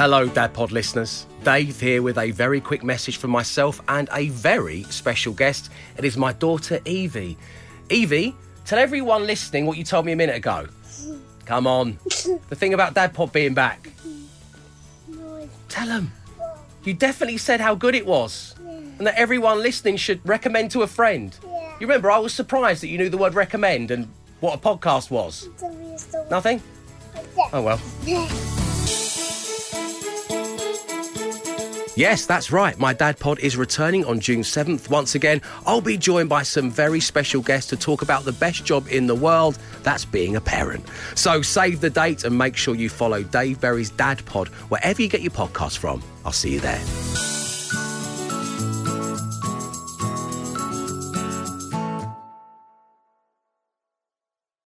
Hello, Dad Pod listeners. Dave here with a very quick message from myself and a very special guest. It is my daughter, Evie. Evie, tell everyone listening what you told me a minute ago. Come on. The thing about Dad Pod being back. Tell them. You definitely said how good it was. And that everyone listening should recommend to a friend. You remember, I was surprised that you knew the word recommend and what a podcast was. Nothing? Oh well. Yes, that's right. My Dad Pod is returning on June 7th. Once again, I'll be joined by some very special guests to talk about the best job in the world that's being a parent. So save the date and make sure you follow Dave Berry's Dad Pod wherever you get your podcast from. I'll see you there.